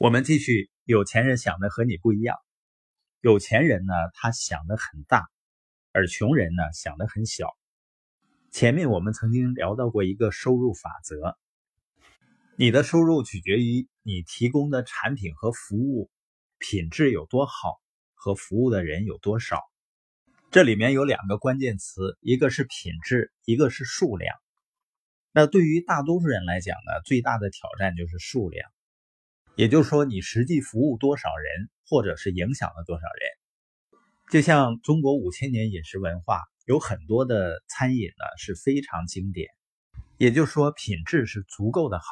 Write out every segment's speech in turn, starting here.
我们继续，有钱人想的和你不一样。有钱人呢，他想的很大，而穷人呢，想的很小。前面我们曾经聊到过一个收入法则，你的收入取决于你提供的产品和服务品质有多好，和服务的人有多少。这里面有两个关键词，一个是品质，一个是数量。那对于大多数人来讲呢，最大的挑战就是数量。也就是说，你实际服务多少人，或者是影响了多少人？就像中国五千年饮食文化，有很多的餐饮呢是非常经典，也就是说品质是足够的好。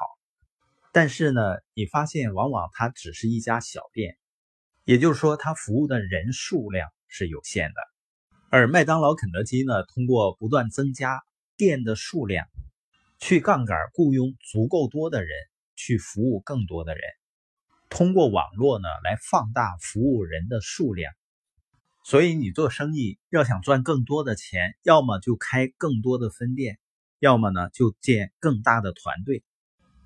但是呢，你发现往往它只是一家小店，也就是说它服务的人数量是有限的。而麦当劳、肯德基呢，通过不断增加店的数量，去杠杆雇佣足够多的人去服务更多的人。通过网络呢来放大服务人的数量，所以你做生意要想赚更多的钱，要么就开更多的分店，要么呢就建更大的团队。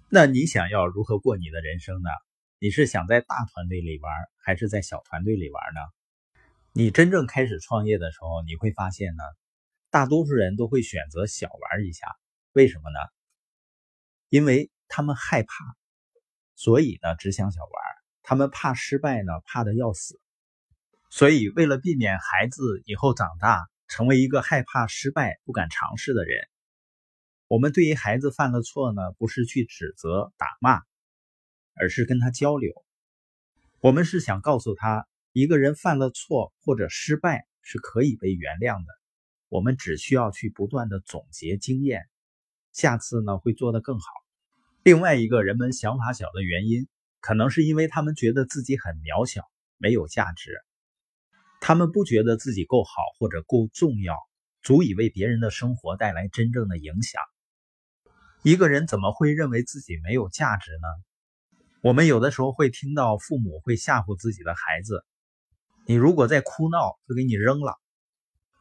那你想要如何过你的人生呢？你是想在大团队里玩，还是在小团队里玩呢？你真正开始创业的时候，你会发现呢，大多数人都会选择小玩一下，为什么呢？因为他们害怕。所以呢，只想小玩，他们怕失败呢，怕的要死。所以为了避免孩子以后长大成为一个害怕失败、不敢尝试的人，我们对于孩子犯了错呢，不是去指责、打骂，而是跟他交流。我们是想告诉他，一个人犯了错或者失败是可以被原谅的。我们只需要去不断的总结经验，下次呢会做得更好。另外一个人们想法小的原因，可能是因为他们觉得自己很渺小，没有价值。他们不觉得自己够好或者够重要，足以为别人的生活带来真正的影响。一个人怎么会认为自己没有价值呢？我们有的时候会听到父母会吓唬自己的孩子：“你如果再哭闹，就给你扔了。”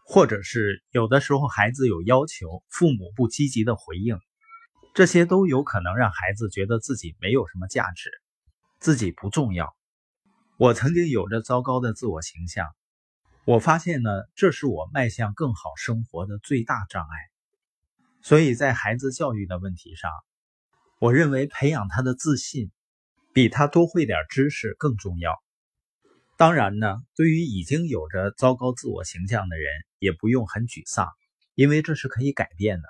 或者是有的时候孩子有要求，父母不积极的回应。这些都有可能让孩子觉得自己没有什么价值，自己不重要。我曾经有着糟糕的自我形象，我发现呢，这是我迈向更好生活的最大障碍。所以在孩子教育的问题上，我认为培养他的自信，比他多会点知识更重要。当然呢，对于已经有着糟糕自我形象的人，也不用很沮丧，因为这是可以改变的。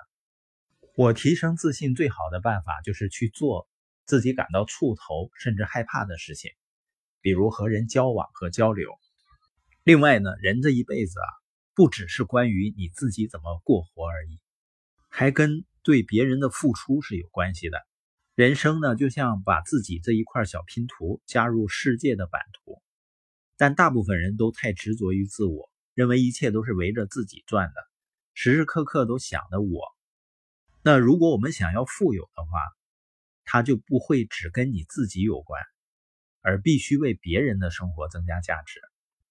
我提升自信最好的办法就是去做自己感到触头甚至害怕的事情，比如和人交往和交流。另外呢，人这一辈子啊，不只是关于你自己怎么过活而已，还跟对别人的付出是有关系的。人生呢，就像把自己这一块小拼图加入世界的版图，但大部分人都太执着于自我，认为一切都是围着自己转的，时时刻刻都想着我。那如果我们想要富有的话，它就不会只跟你自己有关，而必须为别人的生活增加价值。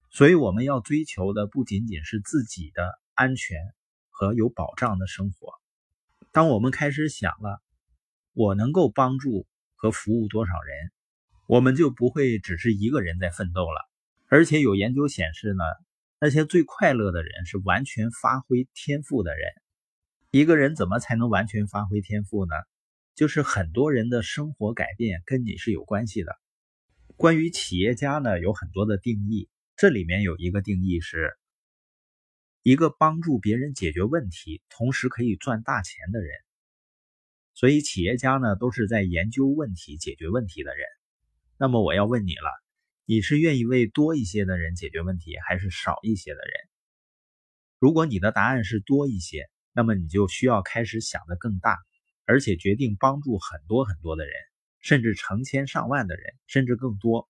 所以我们要追求的不仅仅是自己的安全和有保障的生活。当我们开始想了，我能够帮助和服务多少人，我们就不会只是一个人在奋斗了。而且有研究显示呢，那些最快乐的人是完全发挥天赋的人。一个人怎么才能完全发挥天赋呢？就是很多人的生活改变跟你是有关系的。关于企业家呢，有很多的定义，这里面有一个定义是一个帮助别人解决问题，同时可以赚大钱的人。所以企业家呢，都是在研究问题、解决问题的人。那么我要问你了，你是愿意为多一些的人解决问题，还是少一些的人？如果你的答案是多一些。那么你就需要开始想的更大，而且决定帮助很多很多的人，甚至成千上万的人，甚至更多。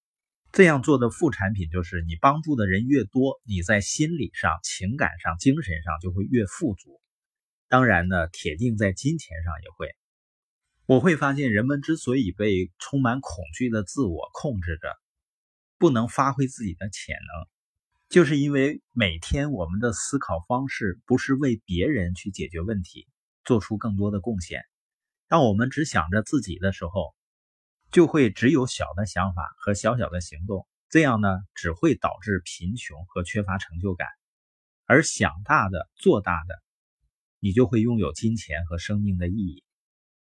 这样做的副产品就是，你帮助的人越多，你在心理上、情感上、精神上就会越富足。当然呢，铁定在金钱上也会。我会发现，人们之所以被充满恐惧的自我控制着，不能发挥自己的潜能。就是因为每天我们的思考方式不是为别人去解决问题，做出更多的贡献。当我们只想着自己的时候，就会只有小的想法和小小的行动，这样呢只会导致贫穷和缺乏成就感。而想大的、做大的，你就会拥有金钱和生命的意义。